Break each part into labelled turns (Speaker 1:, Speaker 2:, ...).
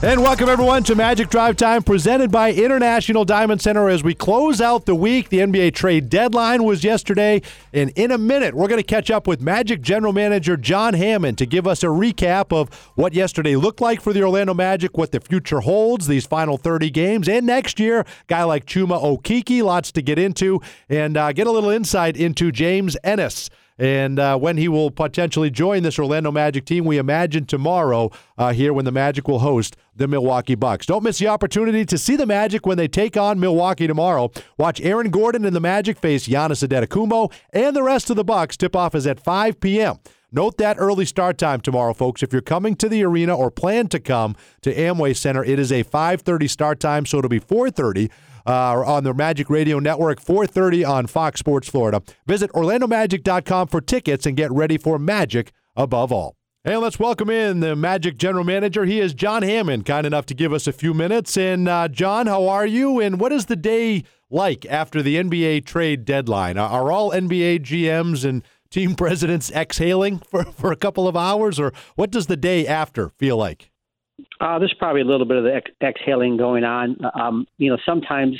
Speaker 1: And welcome everyone to Magic Drive Time presented by International Diamond Center as we close out the week. The NBA trade deadline was yesterday, and in a minute we're going to catch up with Magic General Manager John Hammond to give us a recap of what yesterday looked like for the Orlando Magic, what the future holds, these final 30 games, and next year, guy like Chuma Okeke, lots to get into, and uh, get a little insight into James Ennis and uh, when he will potentially join this Orlando Magic team, we imagine tomorrow uh, here when the Magic will host the Milwaukee Bucks. Don't miss the opportunity to see the Magic when they take on Milwaukee tomorrow. Watch Aaron Gordon and the Magic face Giannis Antetokounmpo, and the rest of the Bucks. Tip off is at 5 p.m. Note that early start time tomorrow, folks. If you're coming to the arena or plan to come to Amway Center, it is a 5:30 start time, so it'll be 4:30 uh, on the Magic Radio Network, 4:30 on Fox Sports Florida. Visit OrlandoMagic.com for tickets and get ready for Magic above all. And let's welcome in the Magic General Manager. He is John Hammond, kind enough to give us a few minutes. And uh, John, how are you? And what is the day like after the NBA trade deadline? Are all NBA GMs and team presidents exhaling for, for a couple of hours, or what does the day after feel like?
Speaker 2: Uh, there's probably a little bit of the ex- exhaling going on. Um, you know, sometimes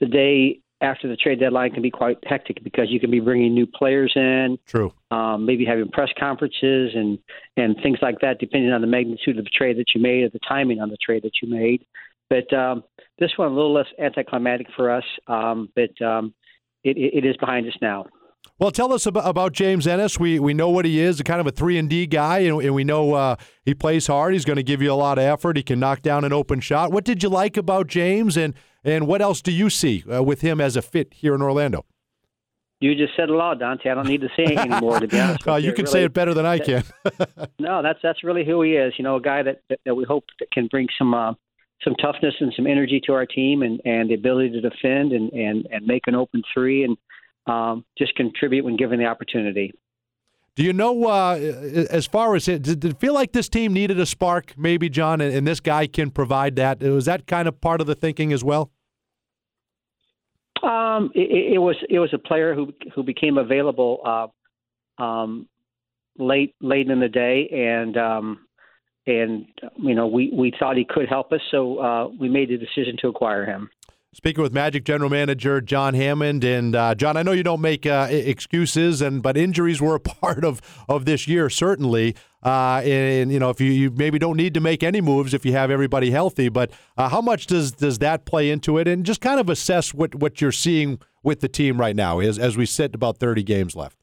Speaker 2: the day after the trade deadline can be quite hectic because you can be bringing new players in.
Speaker 1: True.
Speaker 2: Um, maybe having press conferences and and things like that, depending on the magnitude of the trade that you made or the timing on the trade that you made. But um, this one a little less anticlimactic for us. Um, but um, it, it is behind us now.
Speaker 1: Well, tell us about, about James Ennis. We we know what he is, a kind of a three and D guy, and, and we know uh, he plays hard. He's going to give you a lot of effort. He can knock down an open shot. What did you like about James, and and what else do you see uh, with him as a fit here in Orlando?
Speaker 2: You just said it all, Dante. I don't need to say it anymore. To be honest,
Speaker 1: uh, you can really, say it better than I can.
Speaker 2: no, that's that's really who he is. You know, a guy that that, that we hope that can bring some uh, some toughness and some energy to our team, and and the ability to defend and and and make an open three and um, just contribute when given the opportunity.
Speaker 1: Do you know, uh, as far as it, did it feel like this team needed a spark, maybe, John, and, and this guy can provide that? Was that kind of part of the thinking as well?
Speaker 2: Um, it, it, was it was a player who who became available uh, um, late late in the day, and um, and you know we we thought he could help us, so uh, we made the decision to acquire him.
Speaker 1: Speaking with Magic General Manager John Hammond, and uh, John, I know you don't make uh, excuses, and but injuries were a part of of this year certainly. Uh, and you know, if you, you, maybe don't need to make any moves if you have everybody healthy, but uh, how much does does that play into it? And just kind of assess what what you're seeing with the team right now as as we sit about 30 games left.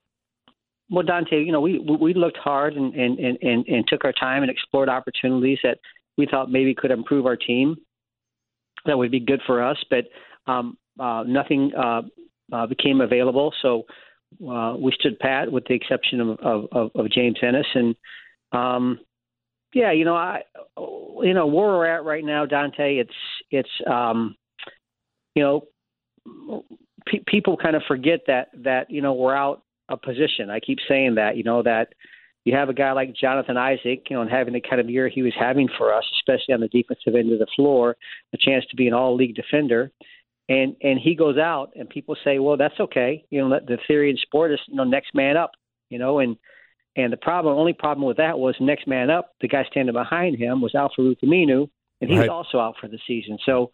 Speaker 2: Well, Dante, you know, we we looked hard and and and, and took our time and explored opportunities that we thought maybe could improve our team that would be good for us. But um, uh, nothing uh, uh, became available, so uh, we stood pat, with the exception of, of, of James Ennis. And um, yeah, you know, I, you know, where we're at right now, Dante. It's it's um, you know, pe- people kind of forget that that you know we're out a position. I keep saying that, you know, that you have a guy like Jonathan Isaac, you know, and having the kind of year he was having for us, especially on the defensive end of the floor, a chance to be an all-league defender, and and he goes out, and people say, well, that's okay, you know, the theory in sport is, you know, next man up, you know, and and the problem, only problem with that was next man up, the guy standing behind him was Al-Farouq Aminu, and he's right. also out for the season. So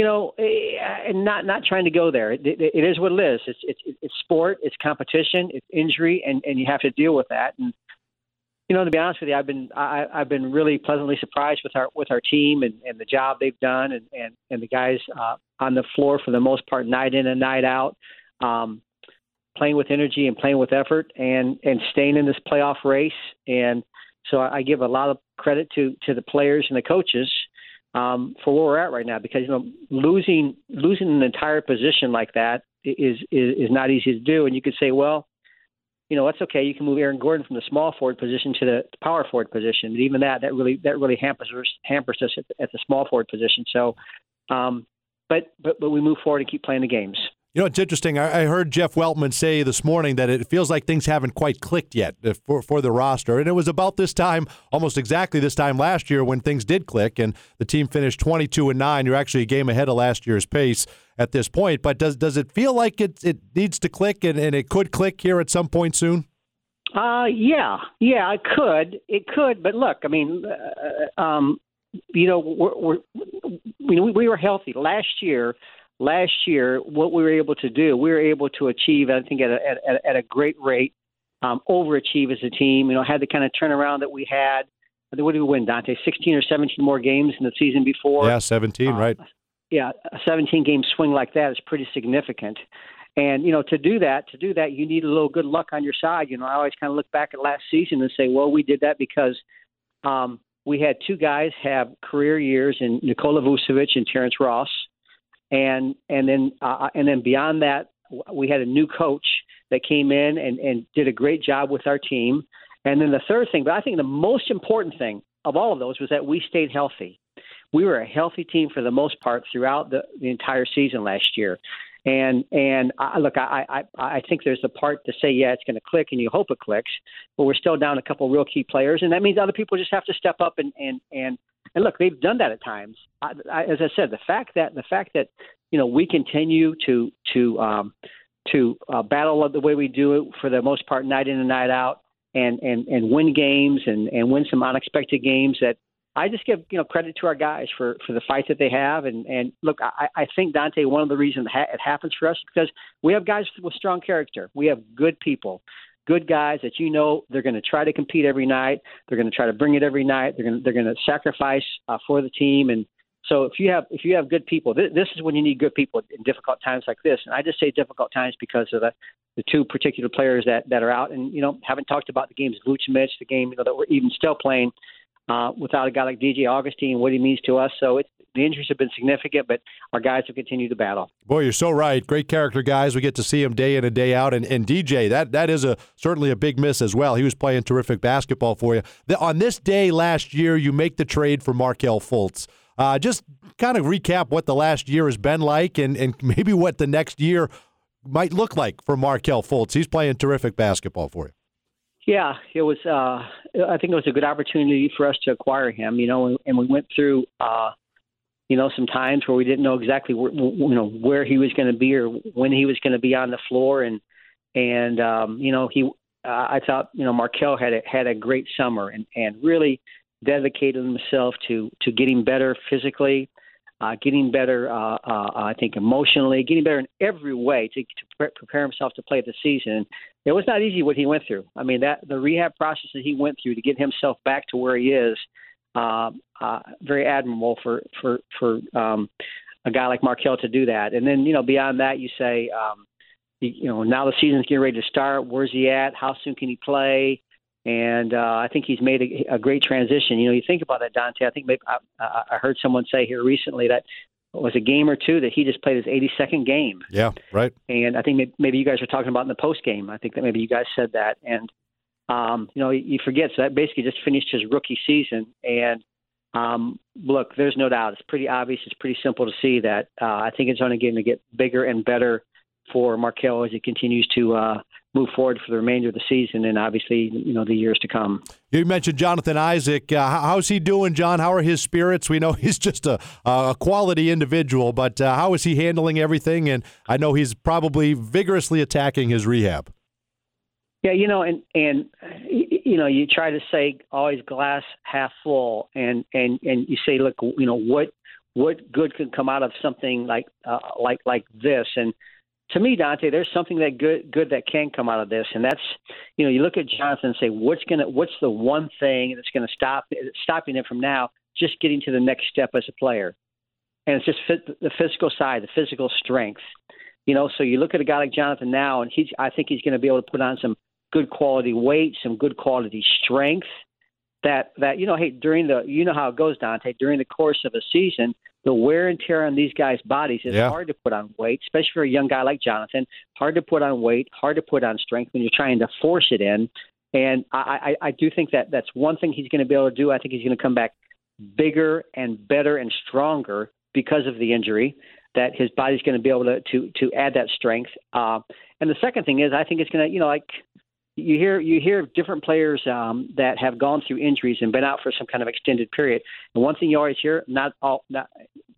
Speaker 2: you know, eh, and not not trying to go there. It, it, it is what it is. It's it's it's sport. It's competition. It's injury, and and you have to deal with that. And you know, to be honest with you, I've been I, I've been really pleasantly surprised with our with our team and, and the job they've done, and and and the guys uh, on the floor for the most part, night in and night out, um, playing with energy and playing with effort, and and staying in this playoff race. And so I, I give a lot of credit to to the players and the coaches um, for where we're at right now because you know losing losing an entire position like that is is, is not easy to do. And you could say, well, you know, that's okay. You can move Aaron Gordon from the small forward position to the power forward position. But even that, that really that really hampers hampers us at, at the small forward position. So, um, but but but we move forward and keep playing the games.
Speaker 1: You know, it's interesting. I, I heard Jeff Weltman say this morning that it feels like things haven't quite clicked yet uh, for, for the roster. And it was about this time, almost exactly this time last year, when things did click and the team finished 22 and 9. You're actually a game ahead of last year's pace at this point. But does does it feel like it, it needs to click and, and it could click here at some point soon?
Speaker 2: Uh, yeah, yeah, it could, it could, but look, I mean, uh, um, you know, we're, we're we, we were healthy last year last year, what we were able to do, we were able to achieve, I think, at a, at, at a great rate, um, overachieve as a team. You know, had the kind of turnaround that we had. What did we win, Dante? 16 or 17 more games in the season before?
Speaker 1: Yeah, 17, uh, right.
Speaker 2: Yeah, a 17 game swing like that is pretty significant. And you know, to do that, to do that, you need a little good luck on your side. You know, I always kind of look back at last season and say, well, we did that because um, we had two guys have career years in Nikola Vucevic and Terrence Ross and and then uh, and then beyond that, we had a new coach that came in and, and did a great job with our team. And then the third thing, but I think the most important thing of all of those was that we stayed healthy. We were a healthy team for the most part throughout the, the entire season last year. And and I, look, I, I I think there's a part to say yeah, it's going to click, and you hope it clicks, but we're still down a couple real key players, and that means other people just have to step up and and and and look, they've done that at times. I, I, as I said, the fact that the fact that you know we continue to to um, to uh, battle the way we do it for the most part, night in and night out, and and and win games and and win some unexpected games that I just give you know credit to our guys for for the fight that they have. And and look I, I think Dante one of the reasons it happens for us is because we have guys with strong character. We have good people good guys that you know they're going to try to compete every night. They're going to try to bring it every night. They're going to, they're going to sacrifice uh, for the team. And so if you have if you have good people, th- this is when you need good people in difficult times like this. And I just say difficult times because of the the two particular players that that are out. And you know haven't talked about the games Vucevic, the game you know that we're even still playing uh, without a guy like DJ Augustin, what he means to us. So it's the injuries have been significant, but our guys have continued to battle.
Speaker 1: Boy, you're so right. Great character guys. We get to see him day in and day out. And, and DJ, that that is a certainly a big miss as well. He was playing terrific basketball for you. The, on this day last year, you make the trade for Markelle Fultz. Uh, just kind of recap what the last year has been like, and and maybe what the next year might look like for Markelle Fultz. He's playing terrific basketball for you.
Speaker 2: Yeah, it was. Uh, I think it was a good opportunity for us to acquire him. You know, and, and we went through, uh, you know, some times where we didn't know exactly where, you know, where he was going to be or when he was going to be on the floor, and and um, you know, he. Uh, I thought, you know, Markelle had a, had a great summer and and really dedicated himself to to getting better physically, uh, getting better, uh, uh, I think, emotionally, getting better in every way to, to prepare himself to play the season. It was not easy what he went through. I mean, that the rehab process that he went through to get himself back to where he is, uh, uh, very admirable for for for um, a guy like Markelle to do that. And then, you know, beyond that, you say, um, you, you know, now the season's getting ready to start. Where's he at? How soon can he play? and uh, I think he's made a, a great transition. You know, you think about that, Dante. I think maybe I, I heard someone say here recently that it was a game or two that he just played his 82nd game.
Speaker 1: Yeah, right.
Speaker 2: And I think maybe, maybe you guys were talking about in the post game. I think that maybe you guys said that, and um, you know, you forget. So that basically just finished his rookie season, and um, look, there's no doubt. It's pretty obvious. It's pretty simple to see that. Uh, I think it's only going to get bigger and better for Markelle as he continues to uh, move forward for the remainder of the season and obviously you know the years to come.
Speaker 1: You mentioned Jonathan Isaac. Uh, how's he doing, John? How are his spirits? We know he's just a, a quality individual, but uh, how is he handling everything? And I know he's probably vigorously attacking his rehab.
Speaker 2: Yeah, you know, and and you know, you try to say always glass half full, and and and you say, look, you know, what what good can come out of something like uh, like like this, and to me, Dante, there's something that good good that can come out of this, and that's you know you look at Jonathan and say what's gonna what's the one thing that's to stop stopping him from now just getting to the next step as a player, and it's just the physical side, the physical strength. You know, so you look at a guy like Jonathan now, and he's I think he's going to be able to put on some good quality weight, some good quality strength. That that you know, hey, during the you know how it goes, Dante. During the course of a season, the wear and tear on these guys' bodies is yeah. hard to put on weight, especially for a young guy like Jonathan. Hard to put on weight, hard to put on strength when you're trying to force it in. And I, I, I do think that that's one thing he's going to be able to do. I think he's going to come back bigger and better and stronger because of the injury. that his body's going to be able to to to add that strength. Uh, and the second thing is, I think it's going to, you know, like you hear you hear different players um, that have gone through injuries and been out for some kind of extended period. And one thing you always hear, not all, not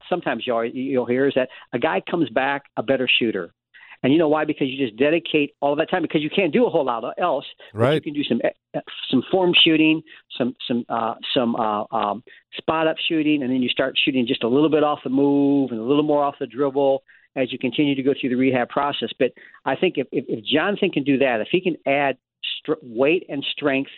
Speaker 2: sometimes you always, you'll hear is that a guy comes back a better shooter. And you know why? Because you just dedicate all of that time because you can't do a whole lot else.
Speaker 1: Right.
Speaker 2: You can do some eh, some form shooting, some some uh, some uh, um, spot up shooting, and then you start shooting just a little bit off the move and a little more off the dribble as you continue to go through the rehab process. But I think if, if, if Jonathan can do that, if he can add st- weight and strength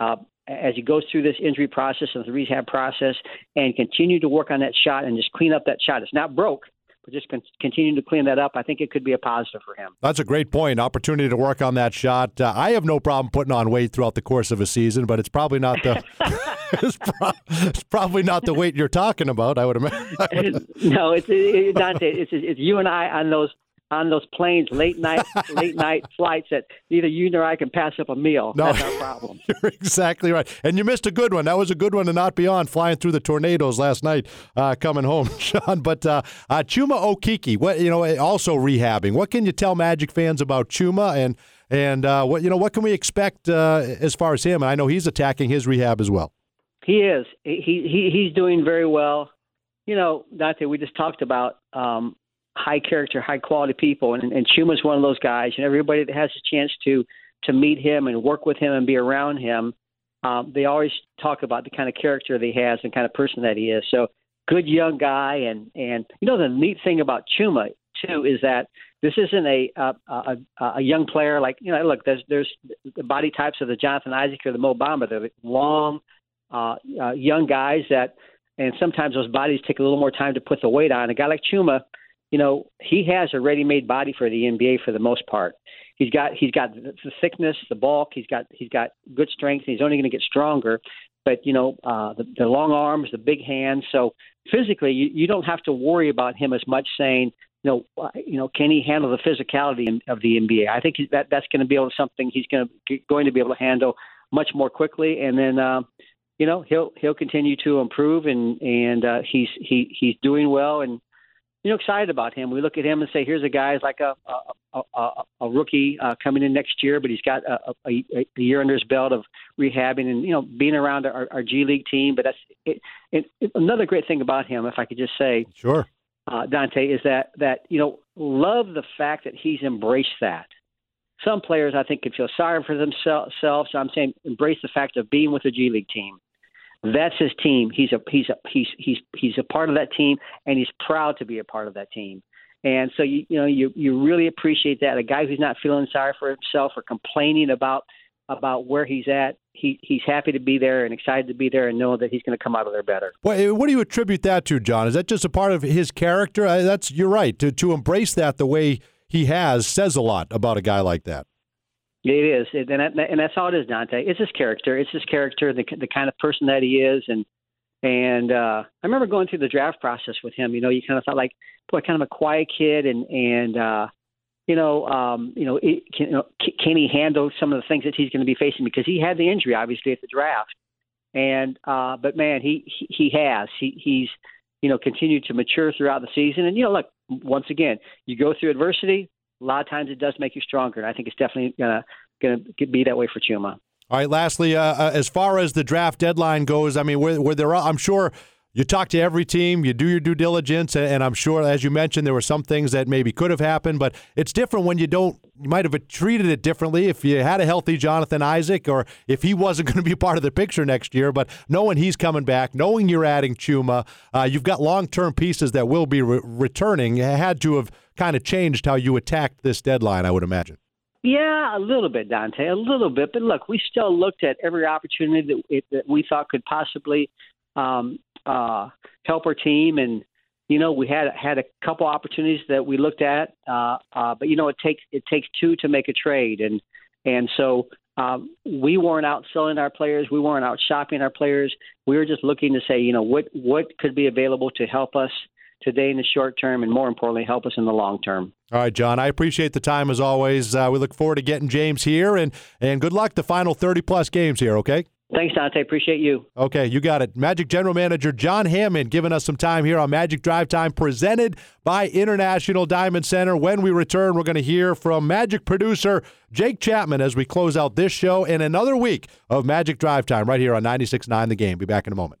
Speaker 2: uh, as he goes through this injury process and the rehab process, and continue to work on that shot and just clean up that shot. It's not broke, but just con- continue to clean that up, I think it could be a positive for him.
Speaker 1: That's a great point. Opportunity to work on that shot. Uh, I have no problem putting on weight throughout the course of a season, but it's probably not the it's, pro- it's, probably not the weight you're talking about. I would imagine.
Speaker 2: no, it's it, Dante. It's, it's you and I on those on those planes late night late night flights that neither you nor I can pass up a meal. No, That's our problem.
Speaker 1: You're exactly right. And you missed a good one. That was a good one to not be on flying through the tornadoes last night uh, coming home, Sean. But uh, uh, Chuma Okeke, what you know, also rehabbing. What can you tell Magic fans about Chuma and and uh, what you know what can we expect uh, as far as him? I know he's attacking his rehab as well.
Speaker 2: He is. He he he's doing very well. You know, Dante, we just talked about um, high character, high quality people, and, and Chuma's one of those guys. And everybody that has a chance to to meet him and work with him and be around him, um, they always talk about the kind of character that he has and kind of person that he is. So good young guy, and and you know the neat thing about Chuma too is that this isn't a a, a, a young player like you know look there's there's the body types of the Jonathan Isaac or the Mo Bamba they're long uh, uh, young guys that and sometimes those bodies take a little more time to put the weight on. A guy like Chuma you know, he has a ready-made body for the NBA for the most part. He's got he's got the thickness, the bulk. He's got he's got good strength. And he's only going to get stronger. But you know, uh, the, the long arms, the big hands. So physically, you, you don't have to worry about him as much. Saying, you know, uh, you know, can he handle the physicality of the NBA? I think that that's going to be able to something he's going to going to be able to handle much more quickly. And then, uh, you know, he'll he'll continue to improve, and and uh, he's he he's doing well, and you know excited about him. We look at him and say, here's a guy like a a, a, a rookie uh, coming in next year, but he's got a, a, a year under his belt of rehabbing and you know being around our, our G League team. But that's it, it, it, another great thing about him, if I could just say,
Speaker 1: sure,
Speaker 2: uh, Dante, is that that you know love the fact that he's embraced that. Some players, I think, can feel sorry for themselves. So I'm saying embrace the fact of being with a G League team that's his team. He's a he's a he's he's he's a part of that team, and he's proud to be a part of that team. And so you you know you you really appreciate that a guy who's not feeling sorry for himself or complaining about about where he's at. He he's happy to be there and excited to be there and know that he's going to come out of there better.
Speaker 1: Well, eh, what do you attribute that to, John? Is that just a part of his character? That's you're right to to embrace that the way he has says a lot about a guy like that.
Speaker 2: It is, and that, and that's all it is, Dante. It's his character. It's his character, the the kind of person that he is, and and uh, I remember going through the draft process with him. You know, you kind of thought like, boy, kind of a quiet kid, and and uh, you know, um, you know, it, can, you know, can he handle some of the things that he's going to be facing because he had the injury obviously at the draft, and uh, but man, he he, he has he he's you know continued to mature throughout the season, and you know, look once again, you go through adversity a lot of times it does make you stronger. And I think it's definitely gonna gonna be that way for Chuma.
Speaker 1: All right. Lastly, uh, uh, as far as the draft deadline goes, I mean, where, where there are, I'm sure you talk to every team, you do your due diligence, and I'm sure, as you mentioned, there were some things that maybe could have happened, but it's different when you don't. You might have treated it differently if you had a healthy Jonathan Isaac, or if he wasn't going to be part of the picture next year. But knowing he's coming back, knowing you're adding Chuma, uh, you've got long-term pieces that will be re- returning. Had to have kind of changed how you attacked this deadline, I would imagine.
Speaker 2: Yeah, a little bit, Dante, a little bit. But look, we still looked at every opportunity that, that we thought could possibly um, uh, help our team, and you know we had had a couple opportunities that we looked at, uh, uh, but you know it takes it takes two to make a trade, and and so um, we weren't out selling our players, we weren't out shopping our players. We were just looking to say, you know, what what could be available to help us today in the short term, and more importantly, help us in the long term.
Speaker 1: All right, John. I appreciate the time as always. Uh, we look forward to getting James here, and and good luck the final thirty plus games here. Okay.
Speaker 2: Thanks, Dante. Appreciate you.
Speaker 1: Okay, you got it. Magic General Manager John Hammond giving us some time here on Magic Drive Time, presented by International Diamond Center. When we return, we're going to hear from Magic producer Jake Chapman as we close out this show and another week of Magic Drive Time right here on 96.9 The Game. Be back in a moment.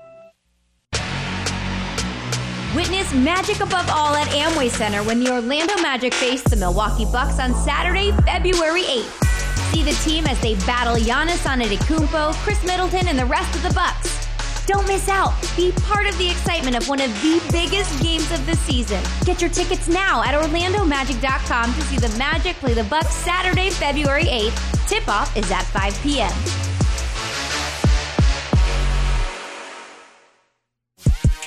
Speaker 3: Witness magic above all at Amway Center when the Orlando Magic face the Milwaukee Bucks on Saturday, February 8th. See the team as they battle Giannis Antetokounmpo, Khris Middleton, and the rest of the Bucks. Don't miss out. Be part of the excitement of one of the biggest games of the season. Get your tickets now at orlandomagic.com to see the Magic play the Bucks Saturday, February 8th. Tip-off is at 5 p.m.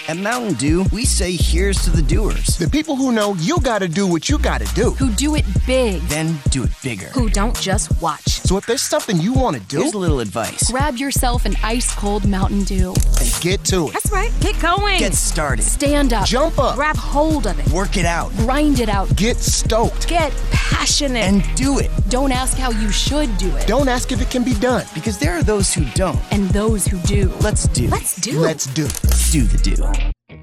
Speaker 4: At Mountain Dew, we say here's to the doers.
Speaker 5: The people who know you gotta do what you gotta do.
Speaker 6: Who do it big.
Speaker 4: Then do it bigger.
Speaker 6: Who don't just watch.
Speaker 5: So if there's something you wanna do,
Speaker 4: here's a little advice.
Speaker 6: Grab yourself an ice cold Mountain Dew.
Speaker 5: And get to it.
Speaker 6: That's right. Get going.
Speaker 4: Get started.
Speaker 6: Stand up.
Speaker 5: Jump up.
Speaker 6: Grab hold of it.
Speaker 4: Work it out.
Speaker 6: Grind it out.
Speaker 5: Get stoked.
Speaker 6: Get passionate.
Speaker 4: And do it.
Speaker 6: Don't ask how you should do it.
Speaker 5: Don't ask if it can be done.
Speaker 4: Because there are those who don't.
Speaker 6: And those who do.
Speaker 4: Let's do.
Speaker 6: Let's do.
Speaker 5: Let's do.
Speaker 4: Let's do the do.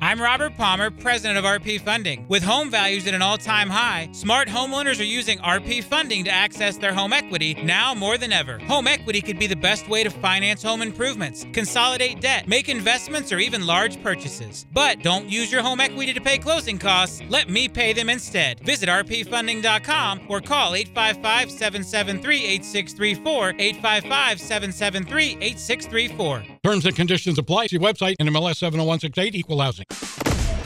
Speaker 7: I'm Robert Palmer, president of RP Funding. With home values at an all time high, smart homeowners are using RP Funding to access their home equity now more than ever. Home equity could be the best way to finance home improvements, consolidate debt, make investments, or even large purchases. But don't use your home equity to pay closing costs. Let me pay them instead. Visit rpfunding.com or call 855 773 8634. 855 773 8634.
Speaker 8: Terms and conditions apply. See website NMLS 70168 Equal Housing.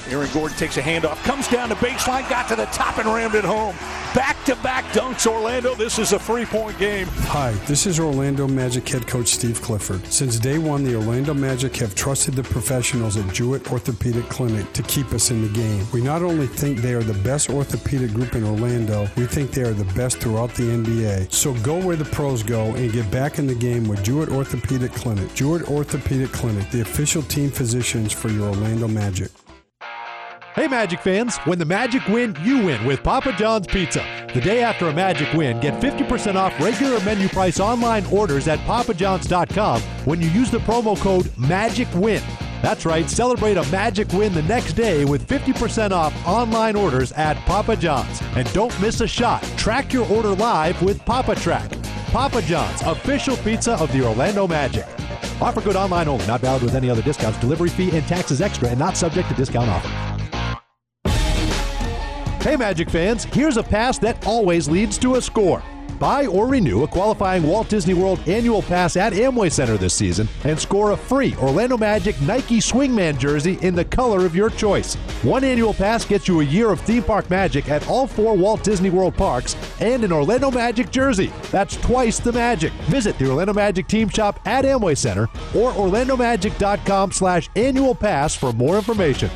Speaker 9: Aaron Gordon takes a handoff, comes down the baseline, got to the top and rammed it home. Back to back dunks, Orlando. This is a three point game.
Speaker 10: Hi, this is Orlando Magic head coach Steve Clifford. Since day one, the Orlando Magic have trusted the professionals at Jewett Orthopedic Clinic to keep us in the game. We not only think they are the best orthopedic group in Orlando, we think they are the best throughout the NBA. So go where the pros go and get back in the game with Jewett Orthopedic Clinic. Jewett Orthopedic Clinic, the official team physicians for your Orlando Magic.
Speaker 1: Hey, Magic fans, when the Magic win, you win with Papa John's Pizza. The day after a Magic win, get 50% off regular menu price online orders at papajohns.com when you use the promo code MAGICWIN. That's right, celebrate a Magic win the next day with 50% off online orders at Papa John's. And don't miss a shot. Track your order live with Papa Track. Papa John's, official pizza of the Orlando Magic. Offer good online only, not valid with any other discounts, delivery fee, and taxes extra, and not subject to discount offer. Hey, Magic fans, here's a pass that always leads to a score. Buy or renew a qualifying Walt Disney World annual pass at Amway Center this season and score a free Orlando Magic Nike Swingman jersey in the color of your choice. One annual pass gets you a year of theme park magic at all four Walt Disney World parks and an Orlando Magic jersey. That's twice the magic. Visit the Orlando Magic team shop at Amway Center or orlandomagic.com slash annual pass for more information.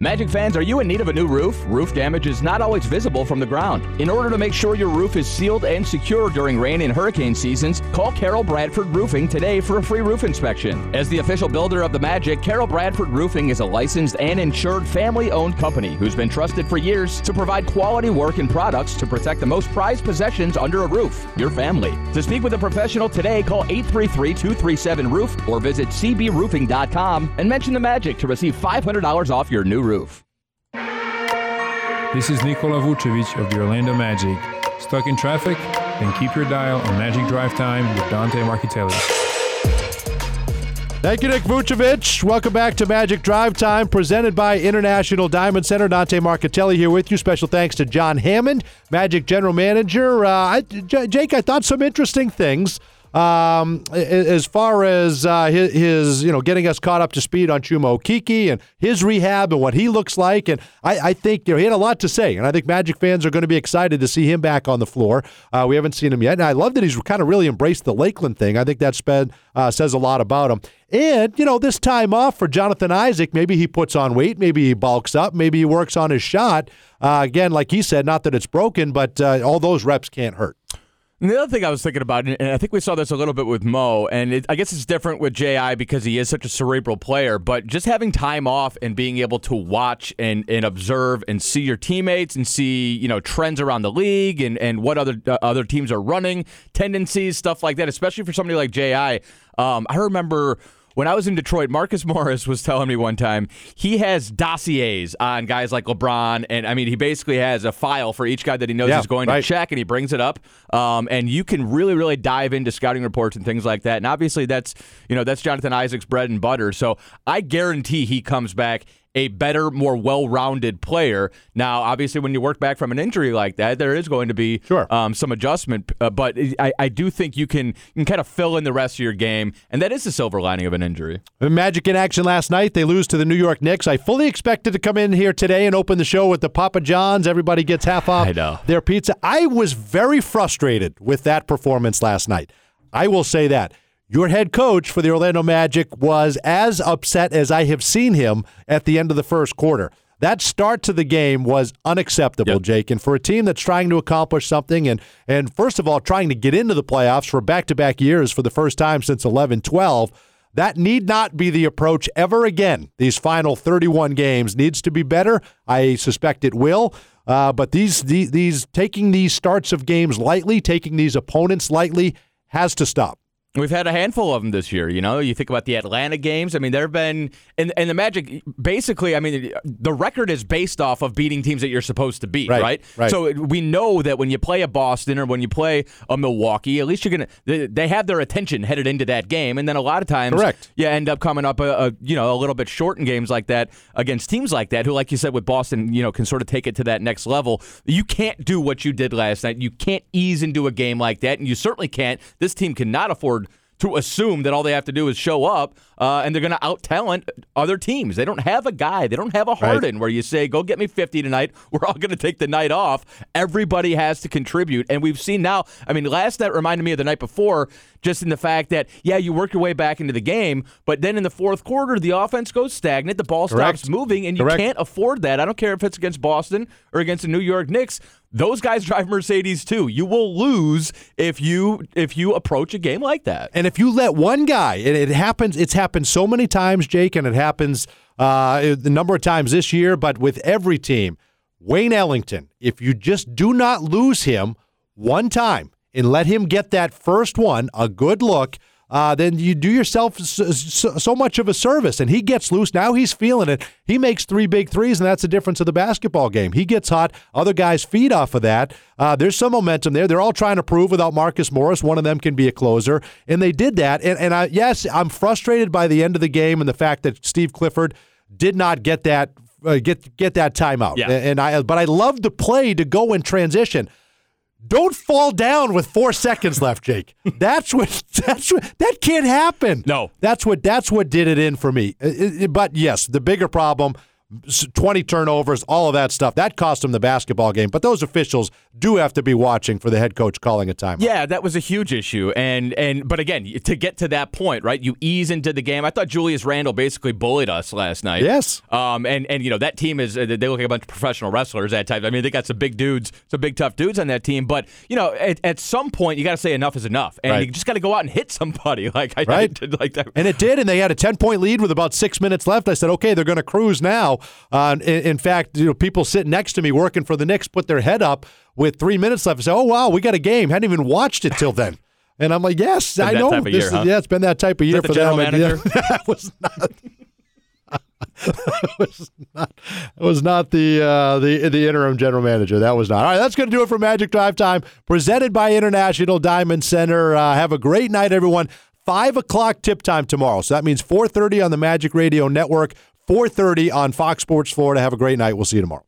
Speaker 11: Magic fans, are you in need of a new roof? Roof damage is not always visible from the ground. In order to make sure your roof is sealed and secure during rain and hurricane seasons, call Carol Bradford Roofing today for a free roof inspection. As the official builder of the Magic, Carol Bradford Roofing is a licensed and insured family owned company who's been trusted for years to provide quality work and products to protect the most prized possessions under a roof your family. To speak with a professional today, call 833 237 Roof or visit cbroofing.com and mention the Magic to receive $500 off your new roof.
Speaker 12: This is Nikola Vucevic of the Orlando Magic. Stuck in traffic? Then keep your dial on Magic Drive Time with Dante Marchitelli.
Speaker 1: Thank you, Nick Vucevic. Welcome back to Magic Drive Time, presented by International Diamond Center. Dante Marchitelli here with you. Special thanks to John Hammond, Magic General Manager. Uh, I, J- Jake, I thought some interesting things um, as far as uh, his, his, you know, getting us caught up to speed on Chuma Okeke and his rehab and what he looks like. And I, I, think you know he had a lot to say, and I think Magic fans are going to be excited to see him back on the floor. Uh, we haven't seen him yet, and I love that he's kind of really embraced the Lakeland thing. I think that sped, uh, says a lot about him. And, you know, this time off for Jonathan Isaac, maybe he puts on weight, maybe he bulks up, maybe he works on his shot. Uh, again, like he said, not that it's broken, but uh, all those reps can't hurt.
Speaker 11: And the other thing I was thinking about, and I think we saw this a little bit with Mo, and it, I guess it's different with Ji because he is such a cerebral player. But just having time off and being able to watch and, and observe and see your teammates and see you know trends around the league and, and what other uh, other teams are running, tendencies, stuff like that. Especially for somebody like Ji, um, I remember when I was in Detroit, Marcus Morris was telling me one time he has dossiers on guys like LeBron, and I mean he basically has a file for each guy that he knows
Speaker 1: yeah,
Speaker 11: is going
Speaker 1: right.
Speaker 11: to check, and he brings it up, um, and you can really, really dive into scouting reports and things like that. And obviously, that's you know that's Jonathan Isaac's bread and butter. So I guarantee he comes back a better, more well-rounded player. Now, obviously, when you work back from an injury like that, there is going to be
Speaker 1: sure.
Speaker 11: um, some adjustment. Uh, but I, I, do think you can, you can kind of fill in the rest of your game, and that is the silver lining of an injury.
Speaker 1: Magic in action last night. They lose to the New York Knicks. I fully expected to come in here today and open the show with the Papa John's. Everybody gets half off their pizza. I was very frustrated with that performance last night. I will say that your head coach for the Orlando Magic was as upset as I have seen him at the end of the first quarter. That start to the game was unacceptable, yep. Jake. And for a team that's trying to accomplish something and and first of all trying to get into the playoffs for back-to-back years for the first time since 11-12, that need not be the approach ever again. These final 31 games needs to be better. I suspect it will. Uh, but these, these these taking these starts of games lightly, taking these opponents lightly, has to stop.
Speaker 11: We've had a handful of them this year. You know, you think about the Atlanta games. I mean, there have been, and, and the Magic, basically, I mean, the record is based off of beating teams that you're supposed to beat,
Speaker 1: right?
Speaker 11: Right.
Speaker 1: right.
Speaker 11: So we know that when you play a Boston or when you play a Milwaukee, at least you're going to, they have their attention headed into that game. And then a lot of times,
Speaker 1: Correct.
Speaker 11: you end up coming up, a, a, you know, a little bit short in games like that against teams like that, who, like you said, with Boston, you know, can sort of take it to that next level. You can't do what you did last night. You can't ease into a game like that. And you certainly can't, this team cannot afford to assume that all they have to do is show up uh, and they're going to out talent other teams. They don't have a guy. They don't have a Harden right. where you say, "Go get me 50 tonight." We're all going to take the night off. Everybody has to contribute, and we've seen now. I mean, last night reminded me of the night before, just in the fact that yeah, you work your way back into the game, but then in the fourth quarter, the offense goes stagnant, the ball
Speaker 1: Correct.
Speaker 11: stops moving, and you
Speaker 1: Correct.
Speaker 11: can't afford that. I don't care if it's against Boston or against the New York Knicks. Those guys drive Mercedes too. You will lose if you if you approach a game like that.
Speaker 1: And if you let one guy, and it happens, it's happened so many times, Jake, and it happens uh, the number of times this year, but with every team. Wayne Ellington, if you just do not lose him one time and let him get that first one, a good look, uh, then you do yourself so, so, much of a service. And he gets loose. Now he's feeling it. He makes three big threes, and that's the difference of the basketball game. He gets hot. Other guys feed off of that. Uh, there's some momentum there. They're all trying to prove without Marcus Morris, one of them can be a closer. And they did that. And, and I, yes, I'm frustrated by the end of the game and the fact that Steve Clifford did not get that. Uh, get get that timeout,
Speaker 11: yeah.
Speaker 1: and I but I love the play to go in transition. Don't fall down with four seconds left, Jake. That's what. That's what. That can't happen.
Speaker 11: No.
Speaker 1: That's what. That's what did it in for me. It, it, but yes, the bigger problem 20 turnovers, all of that stuff. That cost him the basketball game. But those officials do have to be watching for the head coach calling a timeout.
Speaker 11: Yeah, that was a huge issue. And and but again, to get to that point, right? You ease into the game. I thought Julius Randle basically bullied us last night.
Speaker 1: Yes.
Speaker 11: Um. And and you know that team is they look like a bunch of professional wrestlers. That type. I mean, they got some big dudes, some big tough dudes on that team. But you know, at, at some point, you got to say enough is enough, and
Speaker 1: right.
Speaker 11: you just got to go out and hit somebody. Like I,
Speaker 1: right.
Speaker 11: I did like that.
Speaker 1: And it did. And they had a 10 point lead with about six minutes left. I said, okay, they're going to cruise now. Uh, in, in, fact, you know, people sitting next to me working for the Knicks put their head up with three minutes left and say, "Oh wow, we got a game." Hadn't even watched it till then. And I'm like, "Yes, I know." This
Speaker 11: year,
Speaker 1: is,
Speaker 11: huh?
Speaker 1: Yeah, it's been that type of year for them.
Speaker 11: manager?
Speaker 1: that was not. that was not, that was not the uh, the the interim general manager. That was not. All right, that's going to do it for Magic Drive Time, presented by International Diamond Center. Uh, have a great night, everyone. Five o'clock tip time tomorrow. So that means 4:30 on the Magic Radio Network, 4:30 on Fox Sports Florida. Have a great night. We'll see you tomorrow.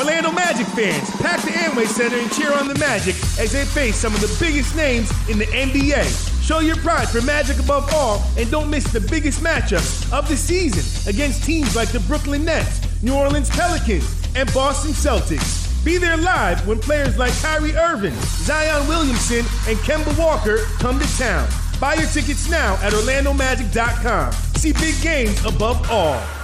Speaker 13: Orlando Magic fans, pack the Amway Center and cheer on the Magic as they face some of the biggest names in the NBA. Show your pride for Magic above all and don't miss the biggest matchups of the season against teams like the Brooklyn Nets, New Orleans Pelicans, and Boston Celtics. Be there live when players like Kyrie Irving, Zion Williamson, and Kemba Walker come to town. Buy your tickets now at OrlandoMagic.com. See big games above all.